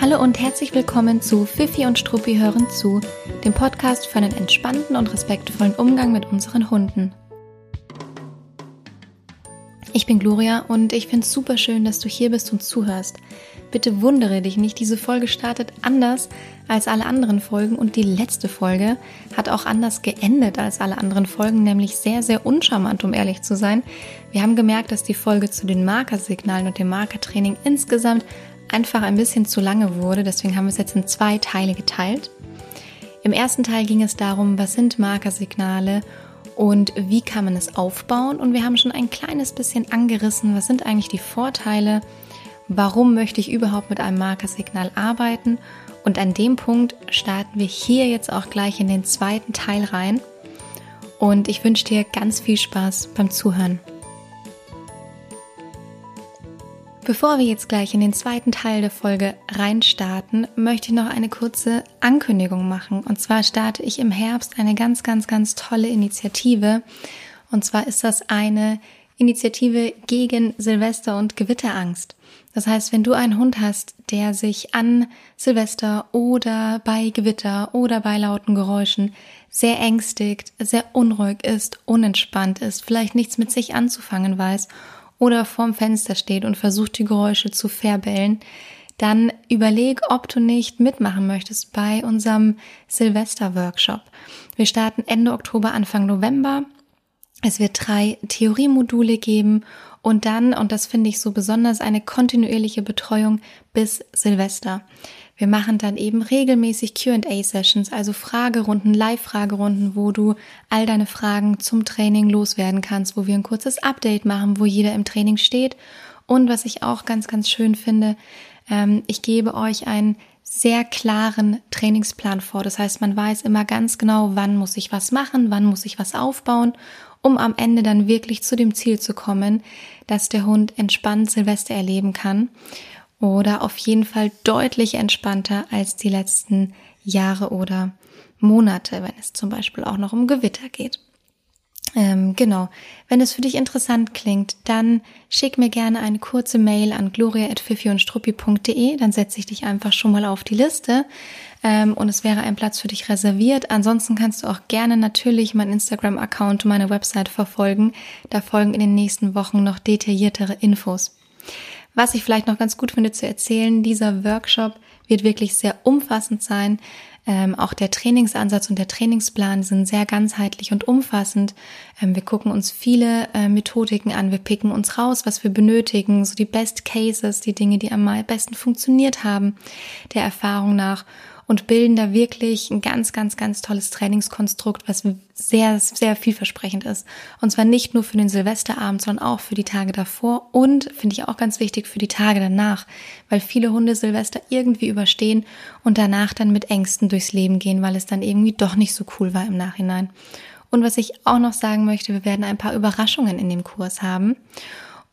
Hallo und herzlich willkommen zu Fifi und Struppi hören zu, dem Podcast für einen entspannten und respektvollen Umgang mit unseren Hunden. Ich bin Gloria und ich finde es super schön, dass du hier bist und zuhörst. Bitte wundere dich nicht, diese Folge startet anders als alle anderen Folgen und die letzte Folge hat auch anders geendet als alle anderen Folgen, nämlich sehr, sehr uncharmant, um ehrlich zu sein. Wir haben gemerkt, dass die Folge zu den Markersignalen und dem Markertraining insgesamt einfach ein bisschen zu lange wurde, deswegen haben wir es jetzt in zwei Teile geteilt. Im ersten Teil ging es darum, was sind Markersignale und wie kann man es aufbauen und wir haben schon ein kleines bisschen angerissen, was sind eigentlich die Vorteile, warum möchte ich überhaupt mit einem Markersignal arbeiten und an dem Punkt starten wir hier jetzt auch gleich in den zweiten Teil rein und ich wünsche dir ganz viel Spaß beim Zuhören. Bevor wir jetzt gleich in den zweiten Teil der Folge reinstarten, möchte ich noch eine kurze Ankündigung machen. Und zwar starte ich im Herbst eine ganz, ganz, ganz tolle Initiative. Und zwar ist das eine Initiative gegen Silvester und Gewitterangst. Das heißt, wenn du einen Hund hast, der sich an Silvester oder bei Gewitter oder bei lauten Geräuschen sehr ängstigt, sehr unruhig ist, unentspannt ist, vielleicht nichts mit sich anzufangen weiß oder vorm Fenster steht und versucht die Geräusche zu verbellen, dann überleg, ob du nicht mitmachen möchtest bei unserem Silvester-Workshop. Wir starten Ende Oktober, Anfang November. Es wird drei Theoriemodule geben und dann, und das finde ich so besonders, eine kontinuierliche Betreuung bis Silvester. Wir machen dann eben regelmäßig QA-Sessions, also Fragerunden, Live-Fragerunden, wo du all deine Fragen zum Training loswerden kannst, wo wir ein kurzes Update machen, wo jeder im Training steht. Und was ich auch ganz, ganz schön finde, ähm, ich gebe euch einen sehr klaren Trainingsplan vor. Das heißt, man weiß immer ganz genau, wann muss ich was machen, wann muss ich was aufbauen, um am Ende dann wirklich zu dem Ziel zu kommen, dass der Hund entspannt Silvester erleben kann oder auf jeden Fall deutlich entspannter als die letzten Jahre oder Monate, wenn es zum Beispiel auch noch um Gewitter geht. Ähm, genau. Wenn es für dich interessant klingt, dann schick mir gerne eine kurze Mail an gloria.fifi-struppi.de, dann setze ich dich einfach schon mal auf die Liste ähm, und es wäre ein Platz für dich reserviert. Ansonsten kannst du auch gerne natürlich meinen Instagram-Account und meine Website verfolgen. Da folgen in den nächsten Wochen noch detailliertere Infos. Was ich vielleicht noch ganz gut finde zu erzählen, dieser Workshop wird wirklich sehr umfassend sein. Ähm, auch der Trainingsansatz und der Trainingsplan sind sehr ganzheitlich und umfassend. Ähm, wir gucken uns viele äh, Methodiken an, wir picken uns raus, was wir benötigen, so die Best Cases, die Dinge, die am besten funktioniert haben, der Erfahrung nach und bilden da wirklich ein ganz, ganz, ganz tolles Trainingskonstrukt, was sehr, sehr vielversprechend ist. Und zwar nicht nur für den Silvesterabend, sondern auch für die Tage davor und finde ich auch ganz wichtig für die Tage danach, weil viele Hunde Silvester irgendwie überstehen und danach dann mit Ängsten durchs Leben gehen, weil es dann irgendwie doch nicht so cool war im Nachhinein. Und was ich auch noch sagen möchte, wir werden ein paar Überraschungen in dem Kurs haben.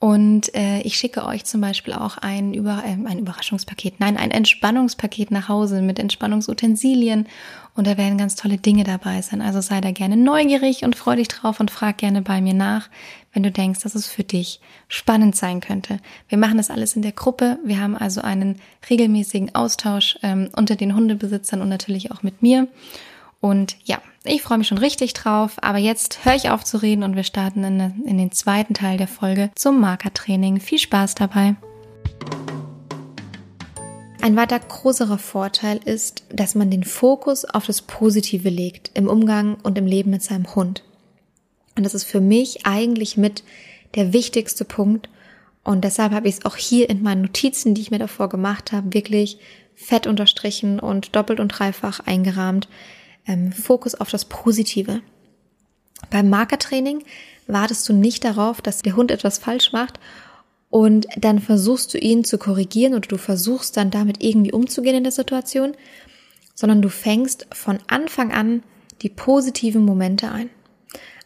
Und äh, ich schicke euch zum Beispiel auch ein, Über äh, ein Überraschungspaket, nein, ein Entspannungspaket nach Hause mit Entspannungsutensilien. Und da werden ganz tolle Dinge dabei sein. Also sei da gerne neugierig und freu dich drauf und frag gerne bei mir nach, wenn du denkst, dass es für dich spannend sein könnte. Wir machen das alles in der Gruppe. Wir haben also einen regelmäßigen Austausch ähm, unter den Hundebesitzern und natürlich auch mit mir. Und ja, ich freue mich schon richtig drauf, aber jetzt höre ich auf zu reden und wir starten in, in den zweiten Teil der Folge zum Markertraining. Viel Spaß dabei! Ein weiter großerer Vorteil ist, dass man den Fokus auf das Positive legt im Umgang und im Leben mit seinem Hund. Und das ist für mich eigentlich mit der wichtigste Punkt. Und deshalb habe ich es auch hier in meinen Notizen, die ich mir davor gemacht habe, wirklich fett unterstrichen und doppelt und dreifach eingerahmt, ähm, Fokus auf das Positive. Beim Markertraining wartest du nicht darauf, dass der Hund etwas falsch macht und dann versuchst du ihn zu korrigieren oder du versuchst dann damit irgendwie umzugehen in der Situation, sondern du fängst von Anfang an die positiven Momente ein.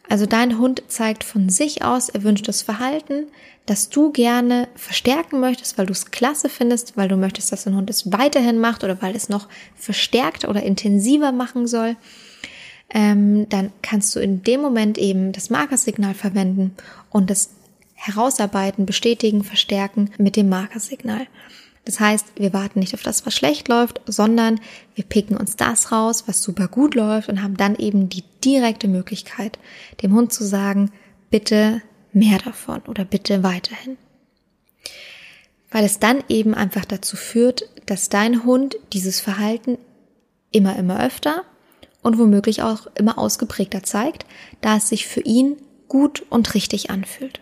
Also dein Hund zeigt von sich aus erwünschtes Verhalten, das du gerne verstärken möchtest, weil du es klasse findest, weil du möchtest, dass dein Hund es weiterhin macht oder weil es noch verstärkt oder intensiver machen soll. Ähm, dann kannst du in dem Moment eben das Markersignal verwenden und das herausarbeiten, bestätigen, verstärken mit dem Markersignal. Das heißt, wir warten nicht auf das, was schlecht läuft, sondern wir picken uns das raus, was super gut läuft und haben dann eben die direkte Möglichkeit, dem Hund zu sagen, bitte mehr davon oder bitte weiterhin. Weil es dann eben einfach dazu führt, dass dein Hund dieses Verhalten immer, immer öfter und womöglich auch immer ausgeprägter zeigt, da es sich für ihn gut und richtig anfühlt.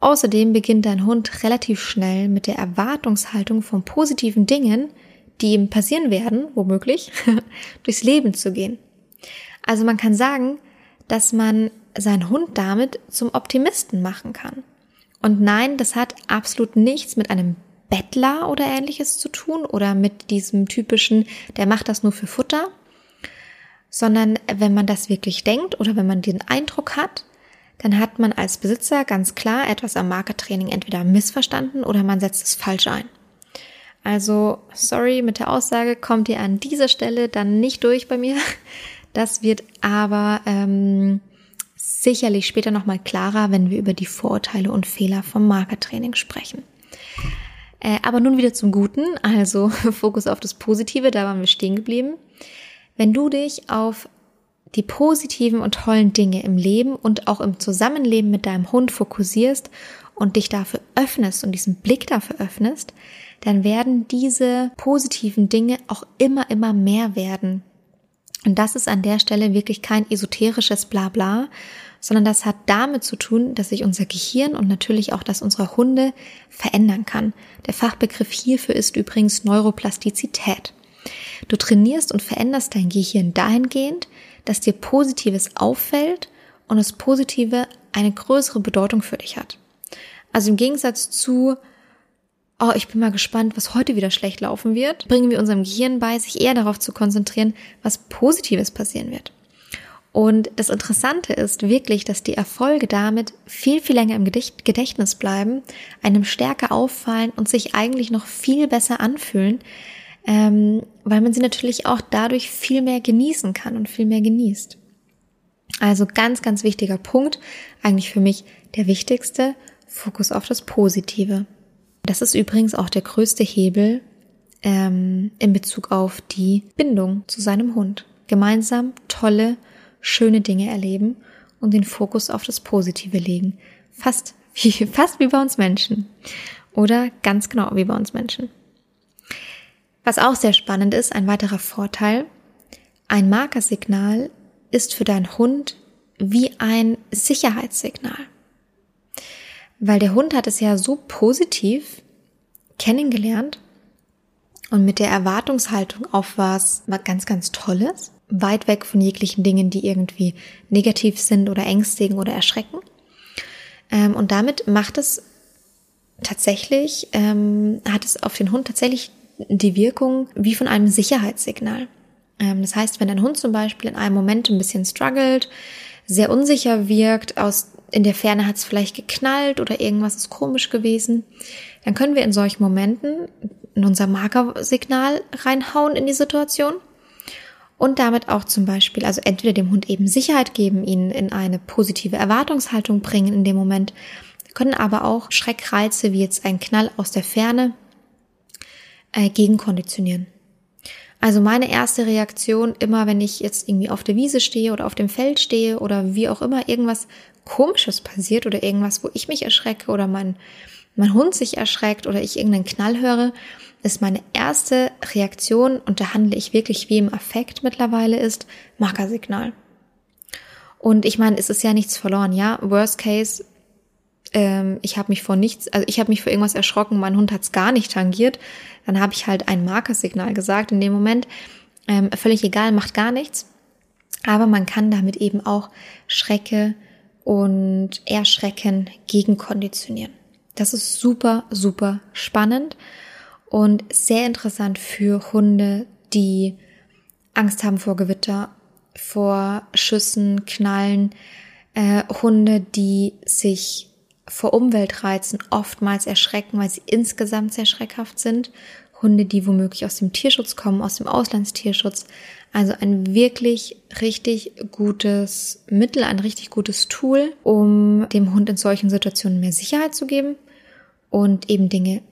Außerdem beginnt dein Hund relativ schnell mit der Erwartungshaltung von positiven Dingen, die ihm passieren werden, womöglich, durchs Leben zu gehen. Also man kann sagen, dass man seinen Hund damit zum Optimisten machen kann. Und nein, das hat absolut nichts mit einem Bettler oder ähnliches zu tun oder mit diesem typischen, der macht das nur für Futter, sondern wenn man das wirklich denkt oder wenn man den Eindruck hat, dann hat man als Besitzer ganz klar etwas am Marketraining entweder missverstanden oder man setzt es falsch ein. Also, sorry, mit der Aussage kommt ihr an dieser Stelle dann nicht durch bei mir. Das wird aber ähm, sicherlich später nochmal klarer, wenn wir über die Vorurteile und Fehler vom Marketraining sprechen. Äh, aber nun wieder zum Guten, also Fokus auf das Positive, da waren wir stehen geblieben. Wenn du dich auf die positiven und tollen Dinge im Leben und auch im Zusammenleben mit deinem Hund fokussierst und dich dafür öffnest und diesen Blick dafür öffnest, dann werden diese positiven Dinge auch immer, immer mehr werden. Und das ist an der Stelle wirklich kein esoterisches Blabla, sondern das hat damit zu tun, dass sich unser Gehirn und natürlich auch das unserer Hunde verändern kann. Der Fachbegriff hierfür ist übrigens Neuroplastizität. Du trainierst und veränderst dein Gehirn dahingehend, dass dir Positives auffällt und das Positive eine größere Bedeutung für dich hat. Also im Gegensatz zu, oh, ich bin mal gespannt, was heute wieder schlecht laufen wird, bringen wir unserem Gehirn bei, sich eher darauf zu konzentrieren, was Positives passieren wird. Und das Interessante ist wirklich, dass die Erfolge damit viel, viel länger im Gedächtnis bleiben, einem stärker auffallen und sich eigentlich noch viel besser anfühlen, ähm, weil man sie natürlich auch dadurch viel mehr genießen kann und viel mehr genießt. Also ganz, ganz wichtiger Punkt, eigentlich für mich der wichtigste, Fokus auf das Positive. Das ist übrigens auch der größte Hebel ähm, in Bezug auf die Bindung zu seinem Hund. Gemeinsam tolle, schöne Dinge erleben und den Fokus auf das Positive legen. Fast wie, fast wie bei uns Menschen. Oder ganz genau wie bei uns Menschen. Was auch sehr spannend ist, ein weiterer Vorteil, ein Markersignal ist für deinen Hund wie ein Sicherheitssignal. Weil der Hund hat es ja so positiv kennengelernt und mit der Erwartungshaltung auf was ganz, ganz Tolles, weit weg von jeglichen Dingen, die irgendwie negativ sind oder ängstigen oder erschrecken. Ähm, und damit macht es tatsächlich, ähm, hat es auf den Hund tatsächlich die Wirkung wie von einem Sicherheitssignal. Ähm, das heißt, wenn ein Hund zum Beispiel in einem Moment ein bisschen struggelt, sehr unsicher wirkt, aus, in der Ferne hat es vielleicht geknallt oder irgendwas ist komisch gewesen, dann können wir in solchen Momenten in unser Markersignal reinhauen in die Situation und damit auch zum Beispiel, also entweder dem Hund eben Sicherheit geben, ihn in eine positive Erwartungshaltung bringen in dem Moment, können aber auch Schreckreize wie jetzt ein Knall aus der Ferne äh, gegenkonditionieren. Also meine erste Reaktion, immer wenn ich jetzt irgendwie auf der Wiese stehe oder auf dem Feld stehe oder wie auch immer irgendwas Komisches passiert oder irgendwas, wo ich mich erschrecke oder mein, mein Hund sich erschreckt oder ich irgendeinen Knall höre, ist meine erste Reaktion, und da handle ich wirklich wie im Affekt mittlerweile, ist Markersignal. Und ich meine, es ist ja nichts verloren, ja. Worst case, ähm, ich habe mich vor nichts, also ich habe mich vor irgendwas erschrocken, mein Hund hat es gar nicht tangiert, dann habe ich halt ein Markersignal gesagt in dem Moment. Ähm, völlig egal, macht gar nichts. Aber man kann damit eben auch Schrecke und Erschrecken gegenkonditionieren. Das ist super, super spannend und sehr interessant für Hunde, die Angst haben vor Gewitter, vor Schüssen, Knallen, äh, Hunde, die sich vor Umweltreizen oftmals erschrecken, weil sie insgesamt sehr schreckhaft sind. Hunde, die womöglich aus dem Tierschutz kommen, aus dem Auslandstierschutz. Also ein wirklich richtig gutes Mittel, ein richtig gutes Tool, um dem Hund in solchen Situationen mehr Sicherheit zu geben und eben Dinge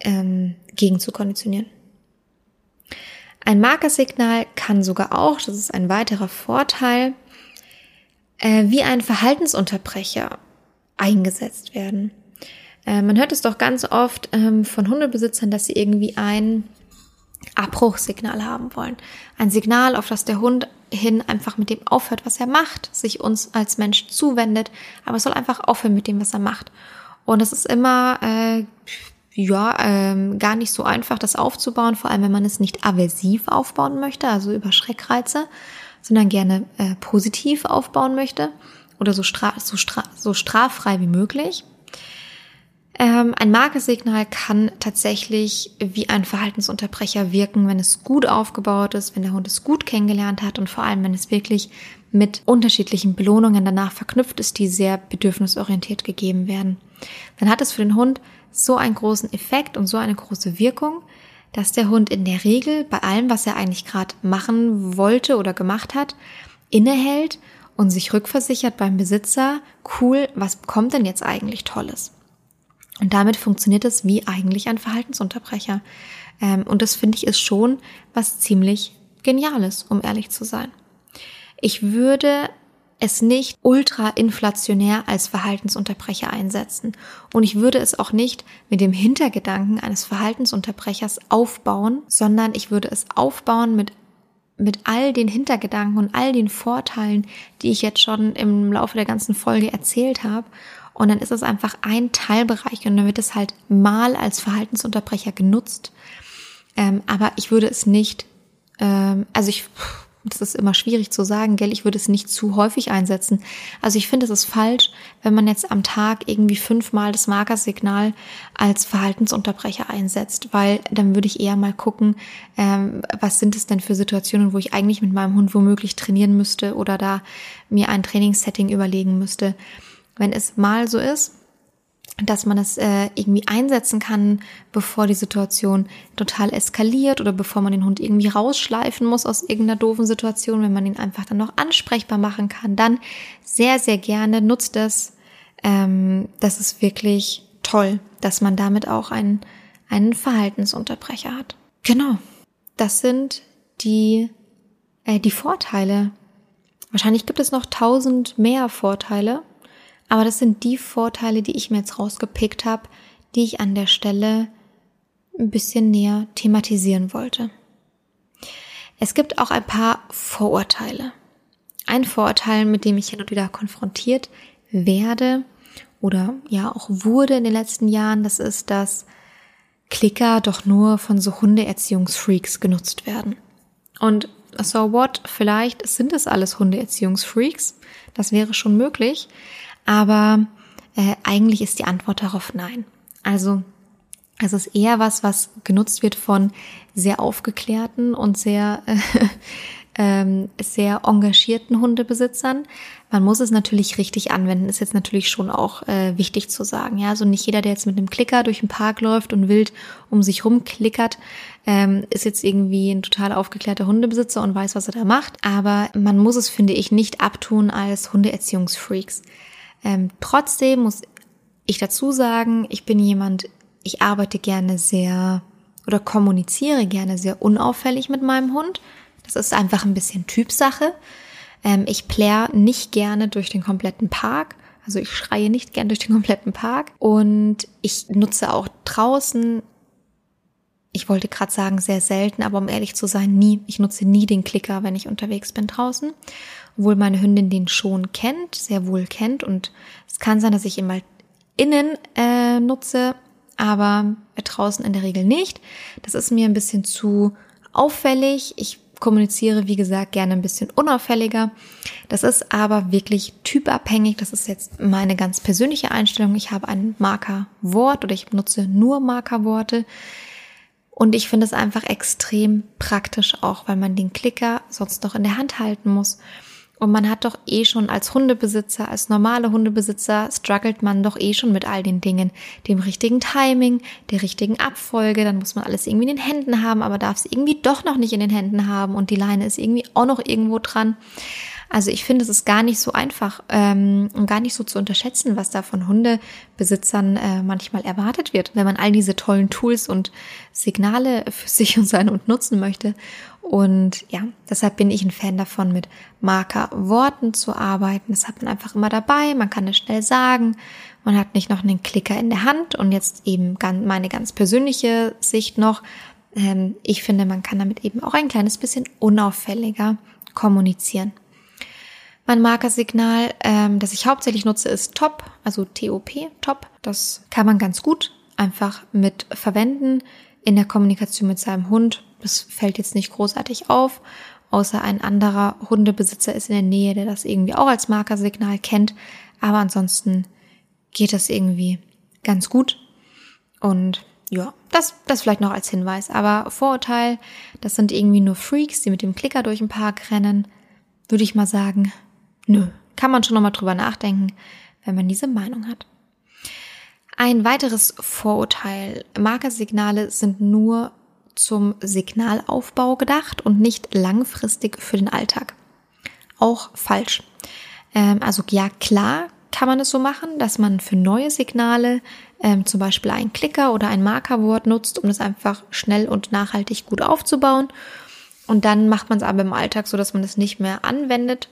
ähm, gegen zu konditionieren. Ein Markersignal kann sogar auch, das ist ein weiterer Vorteil, äh, wie ein Verhaltensunterbrecher eingesetzt werden. Äh, man hört es doch ganz oft ähm, von Hundebesitzern, dass sie irgendwie ein Abbruchsignal haben wollen. Ein Signal, auf das der Hund hin einfach mit dem aufhört, was er macht, sich uns als Mensch zuwendet, aber es soll einfach aufhören mit dem, was er macht. Und es ist immer äh, ja ähm, gar nicht so einfach, das aufzubauen, vor allem wenn man es nicht aversiv aufbauen möchte, also über Schreckreize, sondern gerne äh, positiv aufbauen möchte oder so, stra so, stra so straffrei wie möglich. Ähm, ein Markesignal kann tatsächlich wie ein Verhaltensunterbrecher wirken, wenn es gut aufgebaut ist, wenn der Hund es gut kennengelernt hat und vor allem, wenn es wirklich mit unterschiedlichen Belohnungen danach verknüpft ist, die sehr bedürfnisorientiert gegeben werden. Dann hat es für den Hund so einen großen Effekt und so eine große Wirkung, dass der Hund in der Regel bei allem, was er eigentlich gerade machen wollte oder gemacht hat, innehält und sich rückversichert beim Besitzer, cool, was kommt denn jetzt eigentlich Tolles? Und damit funktioniert es wie eigentlich ein Verhaltensunterbrecher. Ähm, und das finde ich ist schon was ziemlich Geniales, um ehrlich zu sein. Ich würde es nicht ultra inflationär als Verhaltensunterbrecher einsetzen. Und ich würde es auch nicht mit dem Hintergedanken eines Verhaltensunterbrechers aufbauen, sondern ich würde es aufbauen mit mit all den Hintergedanken und all den Vorteilen, die ich jetzt schon im Laufe der ganzen Folge erzählt habe und dann ist es einfach ein Teilbereich und dann wird es halt mal als Verhaltensunterbrecher genutzt. Ähm, aber ich würde es nicht, ähm, also ich, das ist immer schwierig zu sagen, gell, ich würde es nicht zu häufig einsetzen. Also ich finde, es ist falsch, wenn man jetzt am Tag irgendwie fünfmal das Markersignal als Verhaltensunterbrecher einsetzt, weil dann würde ich eher mal gucken, ähm, was sind es denn für Situationen, wo ich eigentlich mit meinem Hund womöglich trainieren müsste oder da mir ein Trainingssetting überlegen müsste wenn es mal so ist, dass man es äh, irgendwie einsetzen kann, bevor die Situation total eskaliert oder bevor man den Hund irgendwie rausschleifen muss aus irgendeiner doofen Situation, wenn man ihn einfach dann noch ansprechbar machen kann, dann sehr, sehr gerne nutzt es. Ähm, das ist wirklich toll, dass man damit auch einen, einen Verhaltensunterbrecher hat. Genau, das sind die, äh, die Vorteile. Wahrscheinlich gibt es noch tausend mehr Vorteile, aber das sind die Vorteile, die ich mir jetzt rausgepickt habe, die ich an der Stelle ein bisschen näher thematisieren wollte. Es gibt auch ein paar Vorurteile. Ein Vorurteil, mit dem ich hin und wieder konfrontiert werde oder ja auch wurde in den letzten Jahren, das ist, dass Klicker doch nur von so Hundeerziehungsfreaks genutzt werden. Und so what, vielleicht sind es alles Hundeerziehungsfreaks, das wäre schon möglich, aber äh, eigentlich ist die Antwort darauf nein. Also es ist eher was, was genutzt wird von sehr aufgeklärten und sehr äh, ähm, sehr engagierten Hundebesitzern. Man muss es natürlich richtig anwenden, ist jetzt natürlich schon auch äh, wichtig zu sagen. Ja, also nicht jeder, der jetzt mit einem Klicker durch den Park läuft und wild um sich rumklickert, ähm, ist jetzt irgendwie ein total aufgeklärter Hundebesitzer und weiß, was er da macht. Aber man muss es, finde ich, nicht abtun als Hundeerziehungsfreaks. Ähm, trotzdem muss ich dazu sagen, ich bin jemand, ich arbeite gerne sehr oder kommuniziere gerne sehr unauffällig mit meinem Hund. Das ist einfach ein bisschen Typsache. Ähm, ich plär nicht gerne durch den kompletten Park. Also ich schreie nicht gern durch den kompletten Park. Und ich nutze auch draußen, ich wollte gerade sagen, sehr selten, aber um ehrlich zu sein, nie. Ich nutze nie den Klicker, wenn ich unterwegs bin draußen obwohl meine Hündin den schon kennt, sehr wohl kennt. Und es kann sein, dass ich ihn mal innen äh, nutze, aber draußen in der Regel nicht. Das ist mir ein bisschen zu auffällig. Ich kommuniziere, wie gesagt, gerne ein bisschen unauffälliger. Das ist aber wirklich typabhängig. Das ist jetzt meine ganz persönliche Einstellung. Ich habe ein Markerwort oder ich nutze nur Markerworte. Und ich finde es einfach extrem praktisch auch, weil man den Klicker sonst noch in der Hand halten muss. Und man hat doch eh schon als Hundebesitzer, als normale Hundebesitzer, struggelt man doch eh schon mit all den Dingen. Dem richtigen Timing, der richtigen Abfolge, dann muss man alles irgendwie in den Händen haben, aber darf es irgendwie doch noch nicht in den Händen haben und die Leine ist irgendwie auch noch irgendwo dran. Also ich finde, es ist gar nicht so einfach ähm, und gar nicht so zu unterschätzen, was da von Hundebesitzern äh, manchmal erwartet wird, wenn man all diese tollen Tools und Signale für sich und seinen Hund nutzen möchte. Und ja, deshalb bin ich ein Fan davon, mit Markerworten zu arbeiten. Das hat man einfach immer dabei. Man kann es schnell sagen. Man hat nicht noch einen Klicker in der Hand und jetzt eben meine ganz persönliche Sicht noch. Ähm, ich finde, man kann damit eben auch ein kleines bisschen unauffälliger kommunizieren. Mein Markersignal, ähm, das ich hauptsächlich nutze, ist TOP, also TOP, TOP. Das kann man ganz gut einfach mit verwenden in der Kommunikation mit seinem Hund. Das fällt jetzt nicht großartig auf, außer ein anderer Hundebesitzer ist in der Nähe, der das irgendwie auch als Markersignal kennt. Aber ansonsten geht das irgendwie ganz gut. Und ja, das, das vielleicht noch als Hinweis. Aber Vorurteil, das sind irgendwie nur Freaks, die mit dem Klicker durch den Park rennen. Würde ich mal sagen, nö, kann man schon nochmal drüber nachdenken, wenn man diese Meinung hat. Ein weiteres Vorurteil. Markersignale sind nur zum Signalaufbau gedacht und nicht langfristig für den Alltag. Auch falsch. Ähm, also ja, klar kann man es so machen, dass man für neue Signale ähm, zum Beispiel einen Klicker oder ein Markerwort nutzt, um es einfach schnell und nachhaltig gut aufzubauen. Und dann macht man es aber im Alltag so, dass man es nicht mehr anwendet.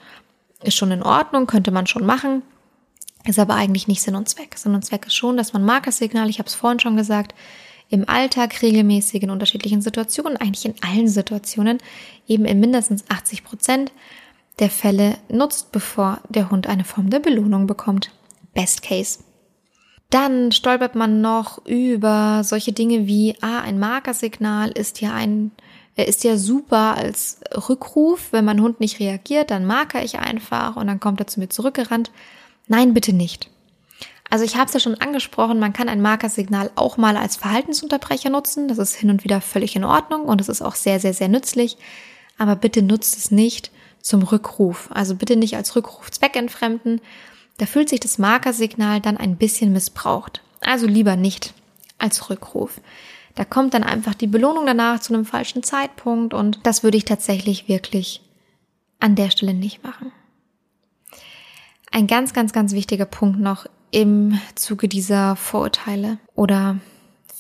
Ist schon in Ordnung, könnte man schon machen. Ist aber eigentlich nicht Sinn und Zweck. Sinn und Zweck ist schon, dass man Markersignale, ich habe es vorhin schon gesagt, im Alltag regelmäßig in unterschiedlichen Situationen, eigentlich in allen Situationen, eben in mindestens 80 Prozent der Fälle nutzt, bevor der Hund eine Form der Belohnung bekommt. Best Case. Dann stolpert man noch über solche Dinge wie, ah, ein Markersignal ist ja ein, ist ja super als Rückruf. Wenn mein Hund nicht reagiert, dann marker ich einfach und dann kommt er zu mir zurückgerannt. Nein, bitte nicht. Also ich habe es ja schon angesprochen, man kann ein Markersignal auch mal als Verhaltensunterbrecher nutzen. Das ist hin und wieder völlig in Ordnung und es ist auch sehr, sehr, sehr nützlich. Aber bitte nutzt es nicht, zum Rückruf. Also bitte nicht als Rückruf zweckentfremden. Da fühlt sich das Markersignal dann ein bisschen missbraucht. Also lieber nicht als Rückruf. Da kommt dann einfach die Belohnung danach zu einem falschen Zeitpunkt und das würde ich tatsächlich wirklich an der Stelle nicht machen. Ein ganz, ganz, ganz wichtiger Punkt noch im Zuge dieser Vorurteile oder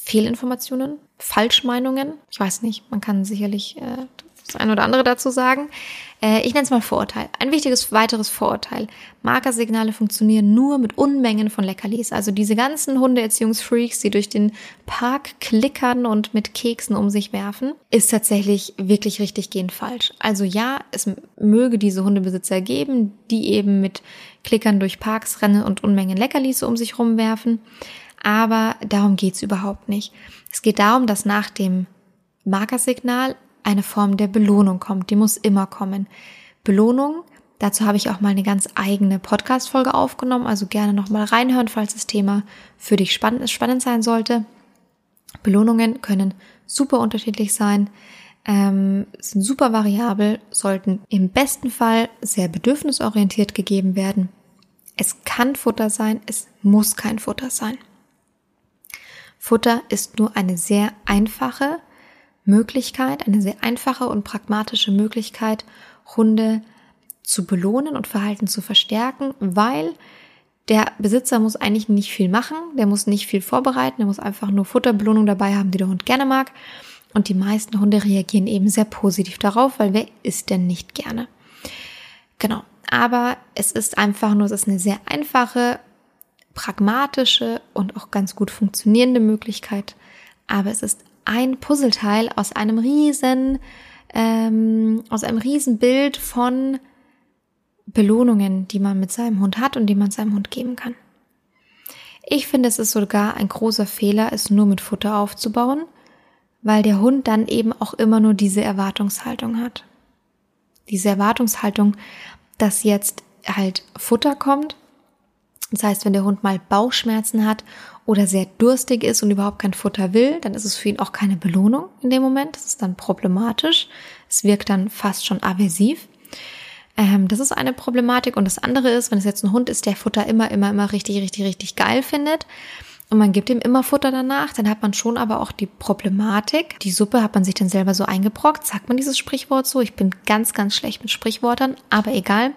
Fehlinformationen, Falschmeinungen. Ich weiß nicht, man kann sicherlich äh, das eine oder andere dazu sagen. Äh, ich nenne es mal Vorurteil. Ein wichtiges weiteres Vorurteil. Markersignale funktionieren nur mit Unmengen von Leckerlis. Also diese ganzen Hundeerziehungsfreaks, die durch den Park klickern und mit Keksen um sich werfen, ist tatsächlich wirklich richtig gehend falsch. Also ja, es möge diese Hundebesitzer geben, die eben mit Klickern durch Parks rennen und Unmengen Leckerlis um sich rumwerfen. Aber darum geht's überhaupt nicht. Es geht darum, dass nach dem Markersignal eine Form der Belohnung kommt. Die muss immer kommen. Belohnung, dazu habe ich auch mal eine ganz eigene Podcast-Folge aufgenommen, also gerne nochmal reinhören, falls das Thema für dich spannend, spannend sein sollte. Belohnungen können super unterschiedlich sein, ähm, sind super variabel, sollten im besten Fall sehr bedürfnisorientiert gegeben werden. Es kann Futter sein, es muss kein Futter sein. Futter ist nur eine sehr einfache, Möglichkeit, eine sehr einfache und pragmatische Möglichkeit, Hunde zu belohnen und Verhalten zu verstärken, weil der Besitzer muss eigentlich nicht viel machen, der muss nicht viel vorbereiten, der muss einfach nur Futterbelohnung dabei haben, die der Hund gerne mag. Und die meisten Hunde reagieren eben sehr positiv darauf, weil wer isst denn nicht gerne? Genau. Aber es ist einfach nur, es ist eine sehr einfache, pragmatische und auch ganz gut funktionierende Möglichkeit. Aber es ist ein Puzzleteil aus einem riesen, ähm, aus einem riesen Bild von Belohnungen, die man mit seinem Hund hat und die man seinem Hund geben kann. Ich finde, es ist sogar ein großer Fehler, es nur mit Futter aufzubauen, weil der Hund dann eben auch immer nur diese Erwartungshaltung hat. Diese Erwartungshaltung, dass jetzt halt Futter kommt. Das heißt, wenn der Hund mal Bauchschmerzen hat oder sehr durstig ist und überhaupt kein Futter will, dann ist es für ihn auch keine Belohnung in dem Moment. Das ist dann problematisch. Es wirkt dann fast schon aversiv. Ähm, das ist eine Problematik. Und das andere ist, wenn es jetzt ein Hund ist, der Futter immer, immer, immer richtig, richtig, richtig geil findet und man gibt ihm immer Futter danach, dann hat man schon aber auch die Problematik. Die Suppe hat man sich dann selber so eingebrockt, sagt man dieses Sprichwort so. Ich bin ganz, ganz schlecht mit Sprichwörtern, aber egal.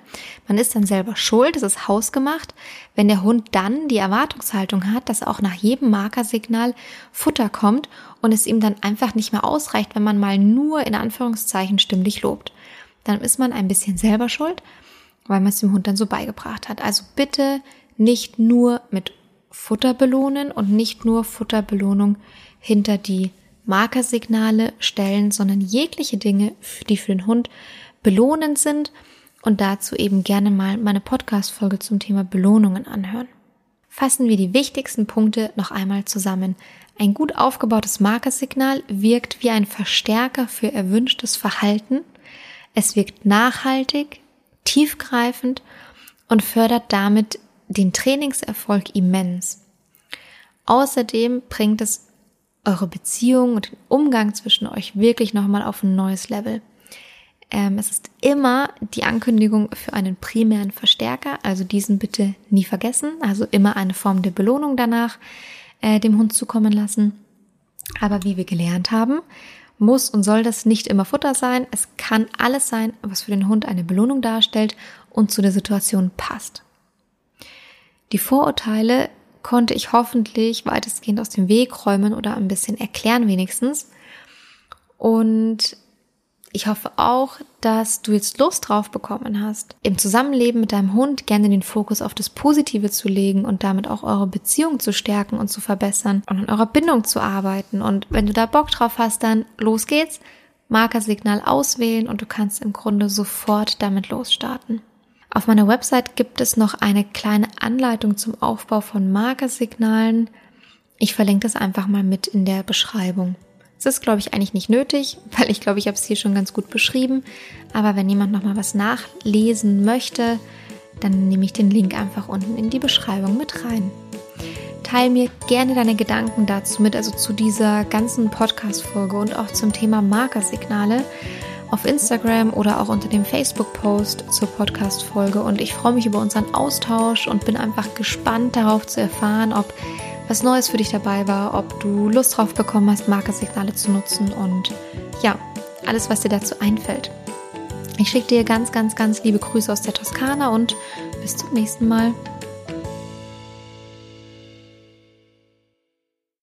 Man ist dann selber schuld, es ist hausgemacht. Wenn der Hund dann die Erwartungshaltung hat, dass auch nach jedem Markersignal Futter kommt und es ihm dann einfach nicht mehr ausreicht, wenn man mal nur in Anführungszeichen stimmlich lobt, dann ist man ein bisschen selber schuld, weil man es dem Hund dann so beigebracht hat. Also bitte nicht nur mit Futter belohnen und nicht nur Futterbelohnung hinter die Markersignale stellen, sondern jegliche Dinge, die für den Hund belohnend sind und dazu eben gerne mal meine Podcast-Folge zum Thema Belohnungen anhören. Fassen wir die wichtigsten Punkte noch einmal zusammen. Ein gut aufgebautes Markersignal wirkt wie ein Verstärker für erwünschtes Verhalten. Es wirkt nachhaltig, tiefgreifend und fördert damit den Trainingserfolg immens. Außerdem bringt es eure Beziehung und den Umgang zwischen euch wirklich nochmal auf ein neues Level. Ähm, es ist immer die Ankündigung für einen primären Verstärker, also diesen bitte nie vergessen, also immer eine Form der Belohnung danach äh, dem Hund zukommen lassen. Aber wie wir gelernt haben, muss und soll das nicht immer Futter sein. Es kann alles sein, was für den Hund eine Belohnung darstellt und zu der Situation passt. Die Vorurteile konnte ich hoffentlich weitestgehend aus dem Weg räumen oder ein bisschen erklären wenigstens. Und ich hoffe auch, dass du jetzt Lust drauf bekommen hast, im Zusammenleben mit deinem Hund gerne den Fokus auf das Positive zu legen und damit auch eure Beziehung zu stärken und zu verbessern und an eurer Bindung zu arbeiten. Und wenn du da Bock drauf hast, dann los geht's. Markersignal auswählen und du kannst im Grunde sofort damit losstarten. Auf meiner Website gibt es noch eine kleine Anleitung zum Aufbau von Markersignalen. Ich verlinke das einfach mal mit in der Beschreibung. Es ist, glaube ich, eigentlich nicht nötig, weil ich glaube, ich habe es hier schon ganz gut beschrieben. Aber wenn jemand noch mal was nachlesen möchte, dann nehme ich den Link einfach unten in die Beschreibung mit rein. Teil mir gerne deine Gedanken dazu mit, also zu dieser ganzen Podcast-Folge und auch zum Thema Markersignale auf Instagram oder auch unter dem Facebook-Post zur Podcast-Folge. Und ich freue mich über unseren Austausch und bin einfach gespannt darauf zu erfahren, ob was Neues für dich dabei war, ob du Lust drauf bekommen hast, Markersignale zu nutzen und ja, alles, was dir dazu einfällt. Ich schicke dir ganz, ganz, ganz liebe Grüße aus der Toskana und bis zum nächsten Mal.